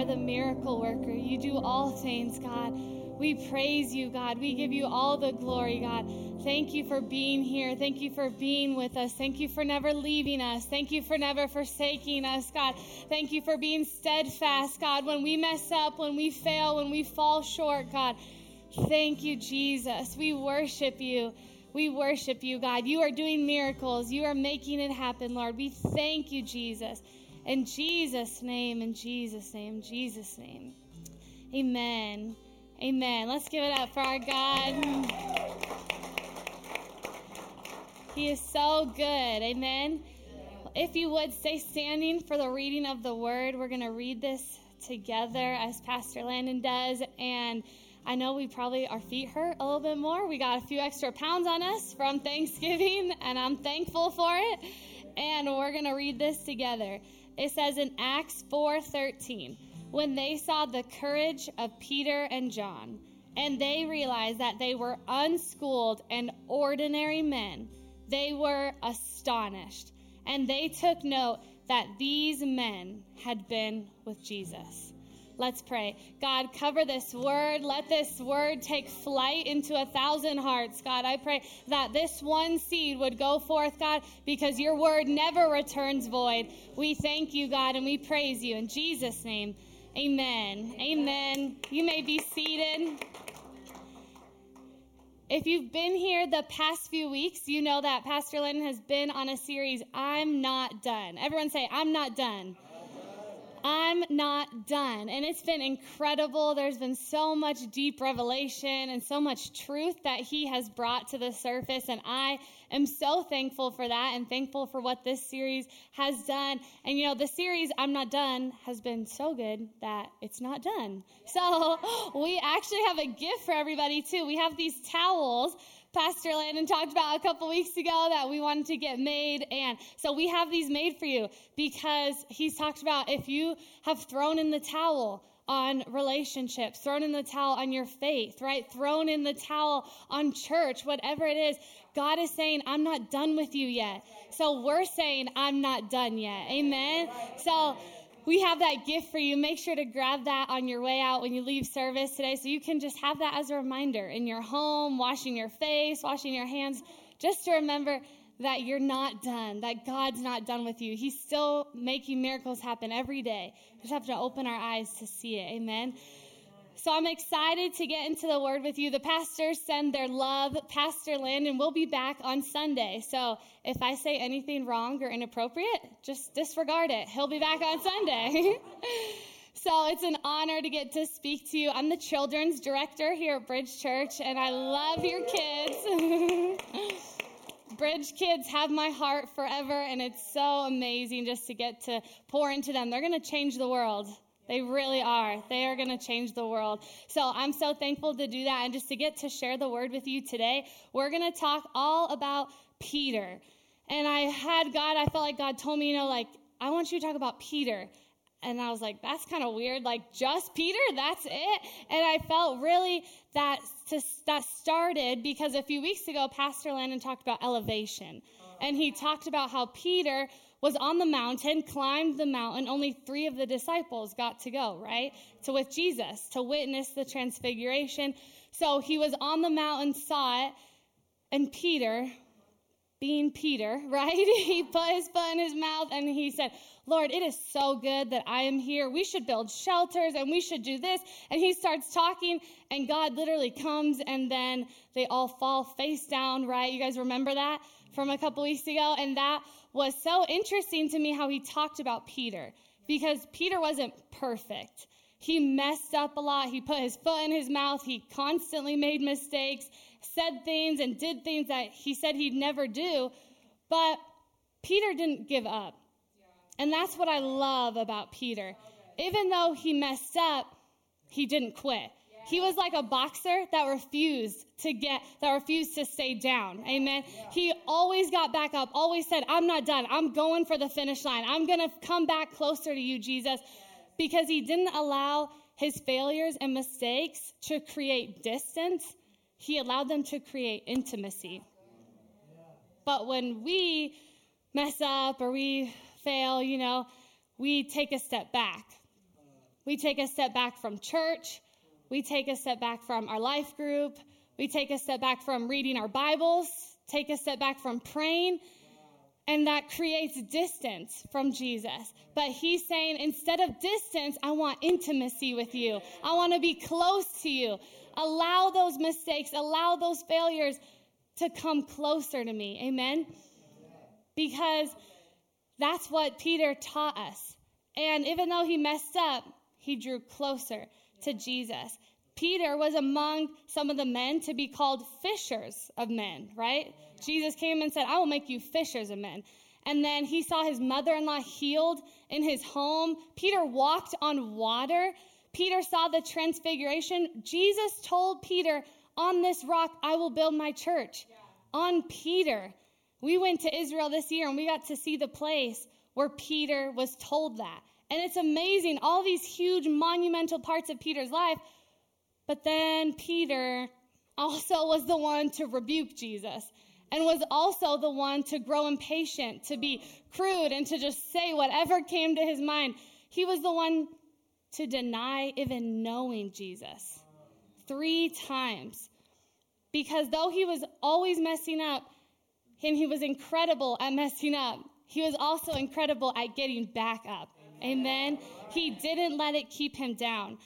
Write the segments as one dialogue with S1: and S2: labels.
S1: are the miracle worker. You do all things, God. We praise you, God. We give you all the glory, God. Thank you for being here. Thank you for being with us. Thank you for never leaving us. Thank you for never forsaking us, God. Thank you for being steadfast, God. When we mess up, when we fail, when we fall short, God. Thank you, Jesus. We worship you. We worship you, God. You are doing miracles. You are making it happen, Lord. We thank you, Jesus. In Jesus' name, in Jesus' name, Jesus' name. Amen. Amen. Let's give it up for our God. He is so good. Amen. If you would stay standing for the reading of the word, we're going to read this together as Pastor Landon does. And I know we probably, our feet hurt a little bit more. We got a few extra pounds on us from Thanksgiving, and I'm thankful for it. And we're going to read this together. It says in Acts 4:13, when they saw the courage of Peter and John, and they realized that they were unschooled and ordinary men, they were astonished. And they took note that these men had been with Jesus. Let's pray. God, cover this word. Let this word take flight into a thousand hearts. God, I pray that this one seed would go forth, God, because your word never returns void. We thank you, God, and we praise you. In Jesus' name, amen. Amen. You may be seated. If you've been here the past few weeks, you know that Pastor Lynn has been on a series, I'm Not Done. Everyone say, I'm not done. I'm not done. And it's been incredible. There's been so much deep revelation and so much truth that he has brought to the surface. And I am so thankful for that and thankful for what this series has done. And you know, the series I'm Not Done has been so good that it's not done. So we actually have a gift for everybody too. We have these towels Pastor Landon talked about a couple weeks ago that we wanted to get made. And so we have these made for you because he's talked about if you have thrown in the towel on relationships, thrown in the towel on your faith, right? Thrown in the towel on church, whatever it is. God is saying, I'm not done with you yet. So we're saying, I'm not done yet. Amen. So, we have that gift for you. Make sure to grab that on your way out when you leave service today so you can just have that as a reminder in your home, washing your face, washing your hands, just to remember that you're not done, that God's not done with you. He's still making miracles happen every day. We just have to open our eyes to see it. Amen. So I'm excited to get into the word with you. The pastors send their love. Pastor Landon will be back on Sunday. So if I say anything wrong or inappropriate, just disregard it. He'll be back on Sunday. so it's an honor to get to speak to you. I'm the children's director here at Bridge Church, and I love your kids. Bridge kids have my heart forever, and it's so amazing just to get to pour into them. They're going to change the world. They really are. They are going to change the world. So I'm so thankful to do that. And just to get to share the word with you today, we're going to talk all about Peter. And I had God, I felt like God told me, you know, like, I want you to talk about Peter. And I was like, that's kind of weird. Like, just Peter? That's it? And I felt really that, to, that started because a few weeks ago, Pastor Landon talked about elevation. And he talked about how Peter was on the mountain, climbed the mountain. Only three of the disciples got to go, right? To with Jesus, to witness the transfiguration. So he was on the mountain, saw it, and Peter, being Peter, right? He put his foot in his mouth and he said, Lord, it is so good that I am here. We should build shelters and we should do this. And he starts talking, and God literally comes, and then they all fall face down, right? You guys remember that from a couple weeks ago? And that was so interesting to me how he talked about Peter because Peter wasn't perfect. He messed up a lot. He put his foot in his mouth. He constantly made mistakes, said things, and did things that he said he'd never do. But Peter didn't give up. And that's what I love about Peter. Even though he messed up, he didn't quit. He was like a boxer that refused to get, that refused to stay down. Amen. Yeah. He always got back up, always said, I'm not done. I'm going for the finish line. I'm going to come back closer to you, Jesus. Because he didn't allow his failures and mistakes to create distance, he allowed them to create intimacy. But when we mess up or we fail, you know, we take a step back We take a step back from church. We take a step back from our life group. We take a step back from reading our Bibles, take a step back from praying, and that creates distance from Jesus. But he's saying, instead of distance, I want intimacy with you. I want to be close to you. Allow those mistakes, allow those failures to come closer to me. Amen? Because that's what Peter taught us. And even though he messed up, he drew closer to Jesus. Peter was among some of the men to be called fishers of men, right? Jesus came and said, I will make you fishers of men. And then he saw his mother in law healed in his home. Peter walked on water. Peter saw the transfiguration. Jesus told Peter, On this rock I will build my church. Yeah. On Peter. We went to Israel this year and we got to see the place where Peter was told that. And it's amazing, all these huge monumental parts of Peter's life. But then Peter also was the one to rebuke Jesus and was also the one to grow impatient, to be crude, and to just say whatever came to his mind. He was the one to deny even knowing Jesus three times. Because though he was always messing up, and he was incredible at messing up, he was also incredible at getting back up. Amen. He didn't let it keep him down.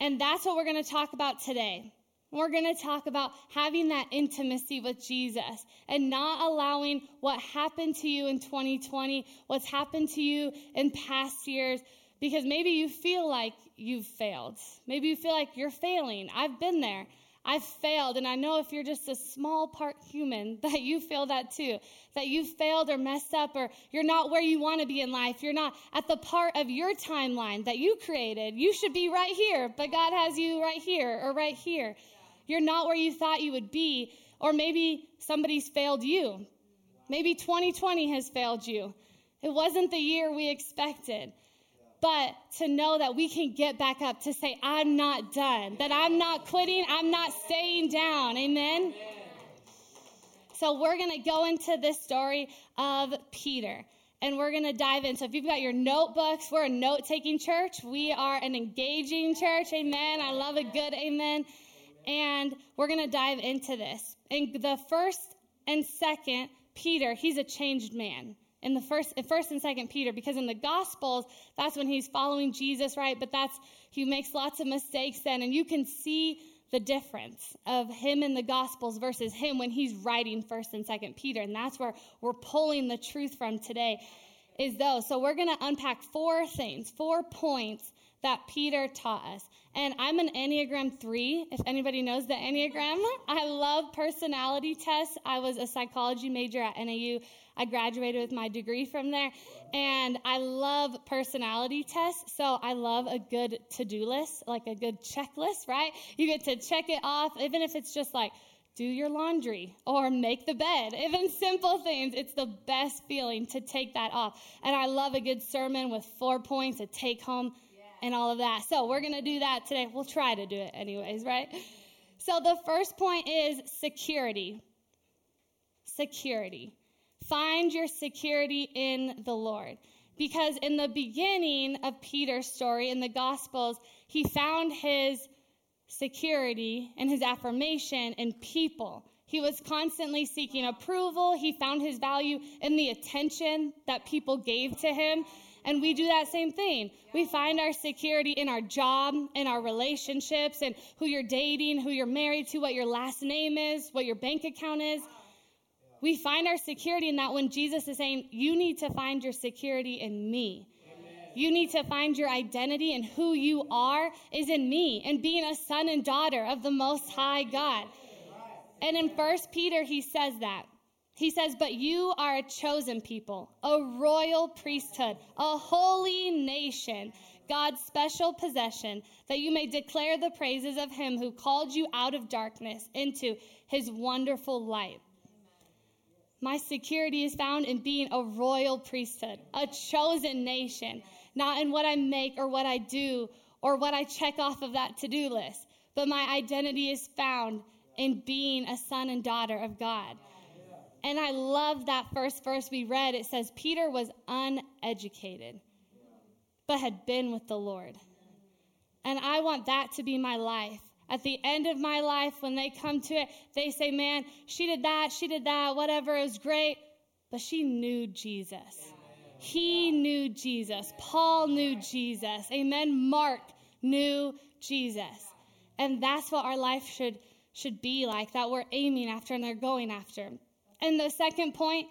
S1: And that's what we're going to talk about today. We're going to talk about having that intimacy with Jesus and not allowing what happened to you in 2020, what's happened to you in past years, because maybe you feel like you've failed. Maybe you feel like you're failing. I've been there. I've failed. And I know if you're just a small part human, that you feel that too. That you failed or messed up or you're not where you want to be in life. You're not at the part of your timeline that you created. You should be right here, but God has you right here or right here. You're not where you thought you would be. Or maybe somebody's failed you. Maybe 2020 has failed you. It wasn't the year we expected but to know that we can get back up to say, I'm not done, that I'm not quitting, I'm not staying down. Amen? So we're going to go into this story of Peter and we're going to dive in. So if you've got your notebooks, we're a note taking church. We are an engaging church. Amen. I love a good amen. And we're going to dive into this. And the first and second, Peter, he's a changed man in the first, in first and second Peter, because in the Gospels, that's when he's following Jesus, right? But that's, he makes lots of mistakes then, and you can see the difference of him in the Gospels versus him when he's writing first and second Peter. And that's where we're pulling the truth from today is those. So we're going to unpack four things, four points that Peter taught us. And I'm an Enneagram 3, if anybody knows the Enneagram. I love personality tests. I was a psychology major at NAU. I graduated with my degree from there. And I love personality tests. So I love a good to do list, like a good checklist, right? You get to check it off, even if it's just like, do your laundry or make the bed. Even simple things, it's the best feeling to take that off. And I love a good sermon with four points, a take home, and all of that. So we're going to do that today. We'll try to do it anyways, right? So the first point is security. Security. Find your security in the Lord. Because in the beginning of Peter's story in the Gospels, he found his security and his affirmation in people. He was constantly seeking approval. He found his value in the attention that people gave to him. And we do that same thing. We find our security in our job, in our relationships, and who you're dating, who you're married to, what your last name is, what your bank account is we find our security in that when Jesus is saying, You need to find your security in me. You need to find your identity and who you are is in me and being a son and daughter of the Most High God. And in First Peter, he says that. He says, But you are a chosen people, a royal priesthood, a holy nation, God's special possession, that you may declare the praises of him who called you out of darkness into his wonderful light. My security is found in being a royal priesthood, a chosen nation, not in what I make or what I do or what I check off of that to do list, but my identity is found in being a son and daughter of God. And I love that first verse we read. It says, Peter was uneducated, but had been with the Lord. And I want that to be my life. At the end of my life, when they come to it, they say, Man, she did that, she did that, whatever, it was great. But she knew Jesus. He knew Jesus. Paul knew Jesus. Amen. Mark knew Jesus. And that's what our life should, should be like, that we're aiming after and they're going after. And the second point,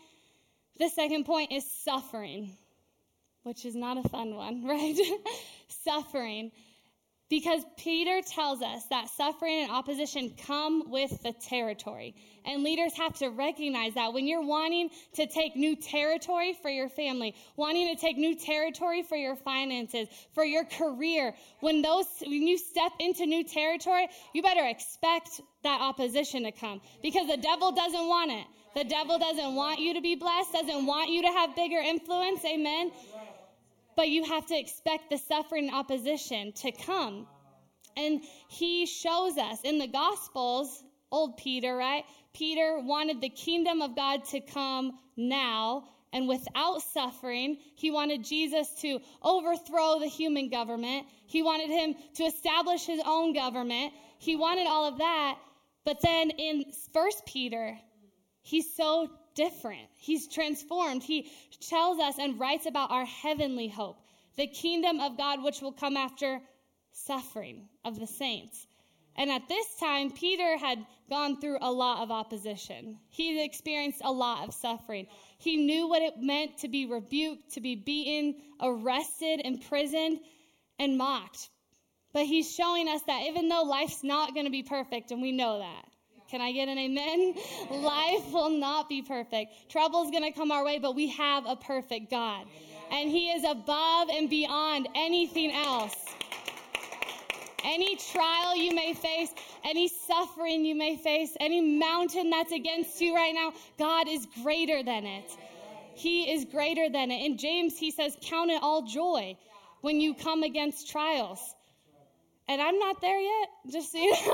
S1: the second point is suffering, which is not a fun one, right? suffering. Because Peter tells us that suffering and opposition come with the territory. And leaders have to recognize that when you're wanting to take new territory for your family, wanting to take new territory for your finances, for your career, when those when you step into new territory, you better expect that opposition to come because the devil doesn't want it. The devil doesn't want you to be blessed, doesn't want you to have bigger influence. Amen. But you have to expect the suffering and opposition to come. And he shows us in the Gospels, old Peter, right? Peter wanted the kingdom of God to come now and without suffering. He wanted Jesus to overthrow the human government. He wanted him to establish his own government. He wanted all of that. But then in First Peter, he's so different. He's transformed. He tells us and writes about our heavenly hope, the kingdom of God, which will come after suffering of the saints. And at this time, Peter had gone through a lot of opposition. He experienced a lot of suffering. He knew what it meant to be rebuked, to be beaten, arrested, imprisoned, and mocked. But he's showing us that even though life's not going to be perfect, and we know that, can I get an amen? Life will not be perfect. Trouble's going to come our way, but we have a perfect God. And He is above and beyond anything else. Any trial you may face, any suffering you may face, any mountain that's against you right now, God is greater than it. He is greater than it. In James, he says, Count it all joy when you come against trials. And I'm not there yet, just so you know,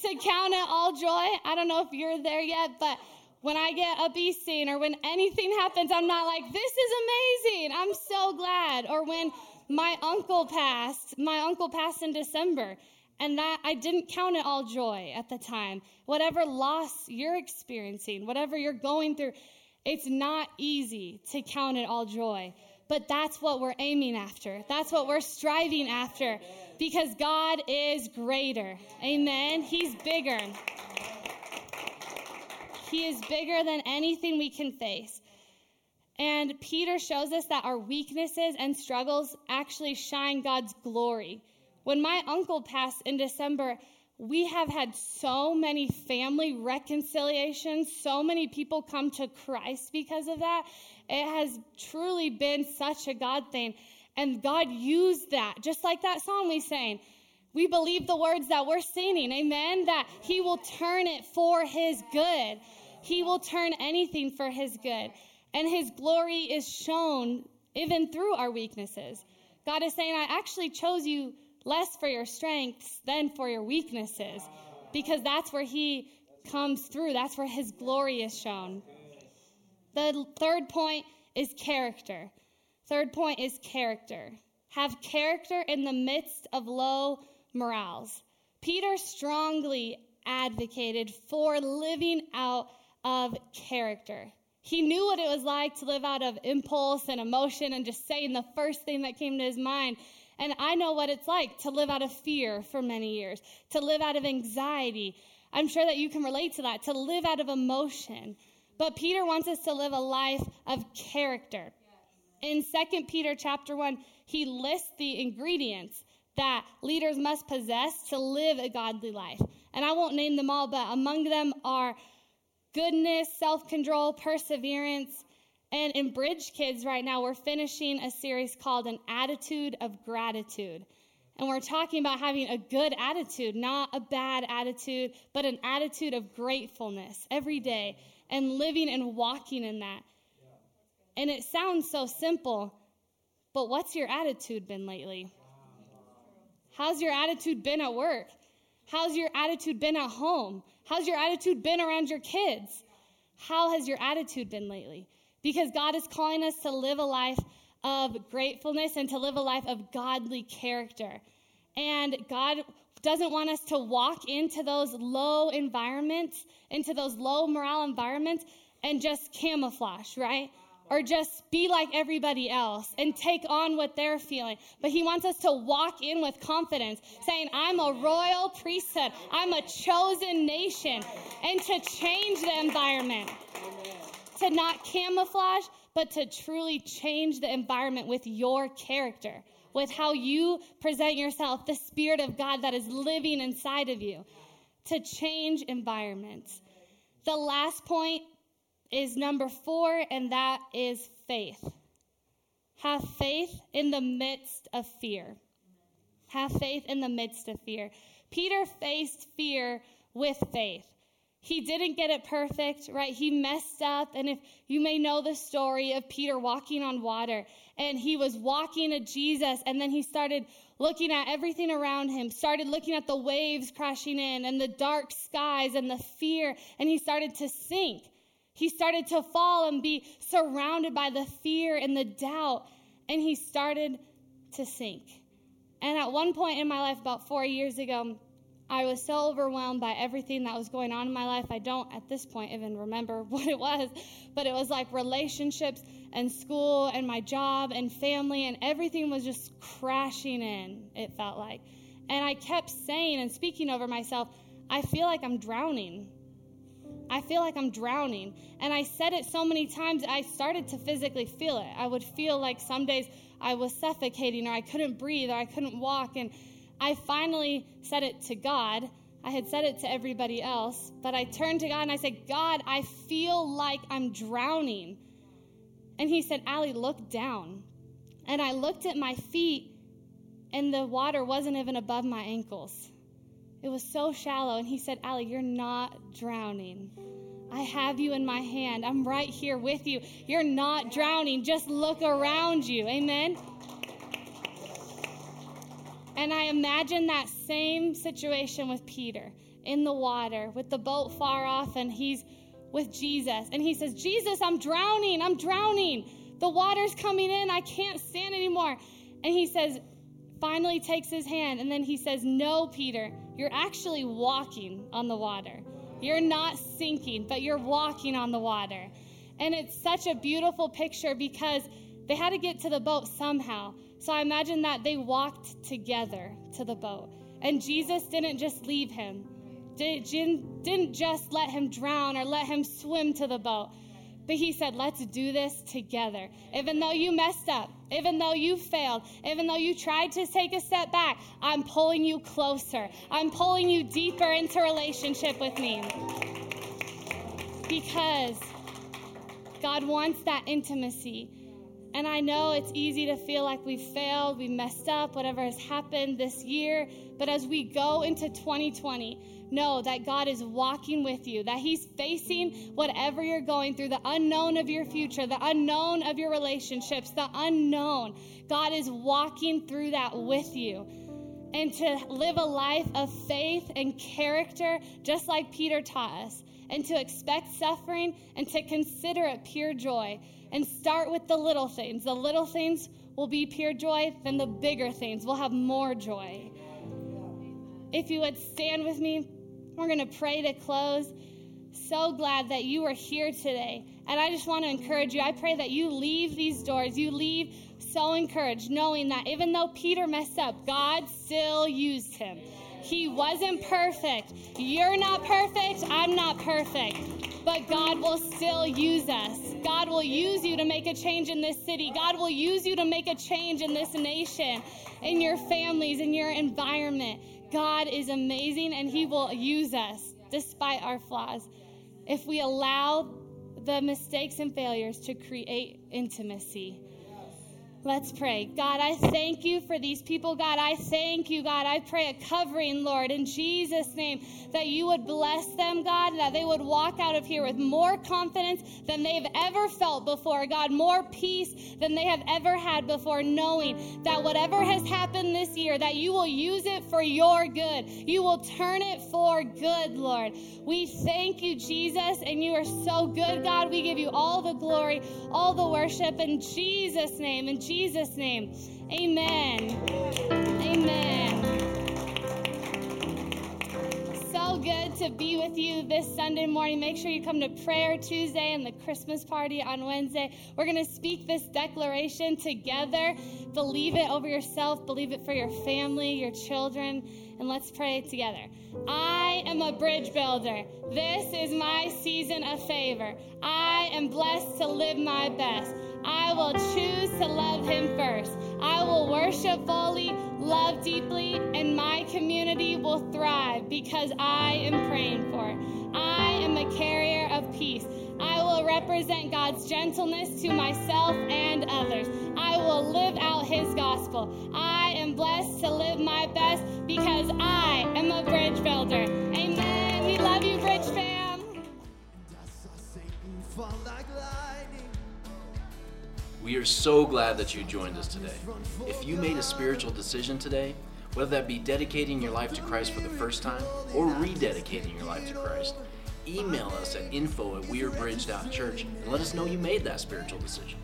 S1: to count it all joy. I don't know if you're there yet, but when I get a bee sting or when anything happens, I'm not like, this is amazing. I'm so glad. Or when my uncle passed, my uncle passed in December. And that I didn't count it all joy at the time. Whatever loss you're experiencing, whatever you're going through, it's not easy to count it all joy. But that's what we're aiming after. That's what we're striving after because God is greater. Amen. He's bigger. He is bigger than anything we can face. And Peter shows us that our weaknesses and struggles actually shine God's glory. When my uncle passed in December, we have had so many family reconciliations, so many people come to Christ because of that. It has truly been such a God thing. And God used that, just like that song we sang. We believe the words that we're singing, amen? That He will turn it for His good. He will turn anything for His good. And His glory is shown even through our weaknesses. God is saying, I actually chose you less for your strengths than for your weaknesses, because that's where He comes through. That's where His glory is shown. The third point is character. Third point is character. Have character in the midst of low morals. Peter strongly advocated for living out of character. He knew what it was like to live out of impulse and emotion and just saying the first thing that came to his mind. And I know what it's like to live out of fear for many years, to live out of anxiety. I'm sure that you can relate to that, to live out of emotion. But Peter wants us to live a life of character in 2 Peter chapter 1, he lists the ingredients that leaders must possess to live a godly life. And I won't name them all, but among them are goodness, self control, perseverance. And in Bridge Kids right now, we're finishing a series called An Attitude of Gratitude. And we're talking about having a good attitude, not a bad attitude, but an attitude of gratefulness every day and living and walking in that. And it sounds so simple, but what's your attitude been lately? How's your attitude been at work? How's your attitude been at home? How's your attitude been around your kids? How has your attitude been lately? Because God is calling us to live a life of gratefulness and to live a life of godly character. And God doesn't want us to walk into those low environments, into those low morale environments, and just camouflage, right? Or just be like everybody else and take on what they're feeling. But he wants us to walk in with confidence, saying, I'm a royal priesthood, I'm a chosen nation, and to change the environment. To not camouflage, but to truly change the environment with your character with how you present yourself, the Spirit of God that is living inside of you to change environments. The last point is number four, and that is faith. Have faith in the midst of fear. Have faith in the midst of fear. Peter faced fear with faith. He didn't get it perfect, right? He messed up. And if you may know the story of Peter walking on water, and he was walking to Jesus, and then he started looking at everything around him, started looking at the waves crashing in, and the dark skies, and the fear, and he started to sink. He started to fall and be surrounded by the fear and the doubt, and he started to sink. And at one point in my life, about four years ago, I was so overwhelmed by everything that was going on in my life. I don't at this point even remember what it was, but it was like relationships and school and my job and family, and everything was just crashing in, it felt like. And I kept saying and speaking over myself, I feel like I'm drowning. I feel like I'm drowning. And I said it so many times, I started to physically feel it. I would feel like some days I was suffocating or I couldn't breathe or I couldn't walk. And I finally said it to God. I had said it to everybody else, but I turned to God and I said, God, I feel like I'm drowning. And He said, Allie, look down. And I looked at my feet, and the water wasn't even above my ankles. It was so shallow. And He said, Allie, you're not drowning. I have you in my hand. I'm right here with you. You're not drowning. Just look around you. Amen. And I imagine that same situation with Peter in the water with the boat far off, and he's with Jesus. And he says, Jesus, I'm drowning. I'm drowning. The water's coming in. I can't stand anymore. And he says, finally takes his hand, and then he says, No, Peter, you're actually walking on the water. You're not sinking, but you're walking on the water. And it's such a beautiful picture because they had to get to the boat somehow. So I imagine that they walked together to the boat. And Jesus didn't just leave him, didn't just let him drown or let him swim to the boat. But he said, let's do this together. Even though you messed up, even though you failed, even though you tried to take a step back, I'm pulling you closer. I'm pulling you deeper into relationship with me. Because God wants that intimacy. And I know it's easy to feel like we've failed, we messed up, whatever has happened this year. But as we go into 2020, know that God is walking with you, that He's facing whatever you're going through, the unknown of your future, the unknown of your relationships, the unknown. God is walking through that with you. And to live a life of faith and character, just like Peter taught us, and to expect suffering and to consider it pure joy and start with the little things. The little things will be pure joy, then the bigger things will have more joy. If you would stand with me, we're going to pray to close. So glad that you are here today. And I just want to encourage you. I pray that you leave these doors, you leave so encouraged, knowing that even though Peter messed up, God still used him. He wasn't perfect. You're not perfect. I'm not perfect. But God will still use us. God will use you to make a change in this city. God will use you to make a change in this nation, in your families, in your environment. God is amazing and He will use us despite our flaws. If we allow the mistakes and failures to create intimacy. Let's pray. God, I thank you for these people. God, I thank you, God. I pray a covering, Lord, in Jesus' name, that you would bless them, God, that they would walk out of here with more confidence than they've ever felt before, God, more peace than they have ever had before, knowing that whatever has happened this year, that you will use it for your good. You will turn it for good, Lord. We thank you, Jesus, and you are so good, God. We give you all the glory, all the worship in Jesus' name. In Jesus' name, amen. Amen. So good to be with you this Sunday morning. Make sure you come to prayer Tuesday and the Christmas party on Wednesday. We're going to speak this declaration together. Believe it over yourself, believe it for your family, your children, and let's pray together. I am a bridge builder. This is my season of favor. I am blessed to live my best. I will choose to love him first. I will worship fully, love deeply, and my community will thrive because I am praying for it. I am a carrier of peace. I will represent God's gentleness to myself and others. I will live out his gospel. I am blessed to live my best because I am a bridge We
S2: are so glad that you joined us today. If you made a spiritual decision today, whether that be dedicating your life to Christ for the first time or rededicating your life to Christ, email us at info at wearebridge.church and let us know you made that spiritual decision.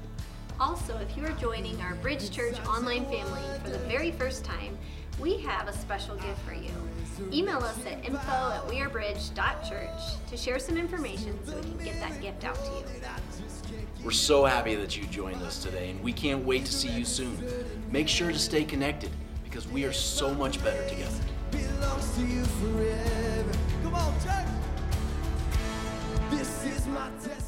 S3: Also, if you are joining our Bridge Church online family for the very first time, we have a special gift for you. Email us at info at wearebridge.church to share some information so we can get that gift out to you.
S2: We're so happy that you joined us today, and we can't wait to see you soon. Make sure to stay connected because we are so much better together.
S4: This is my testimony.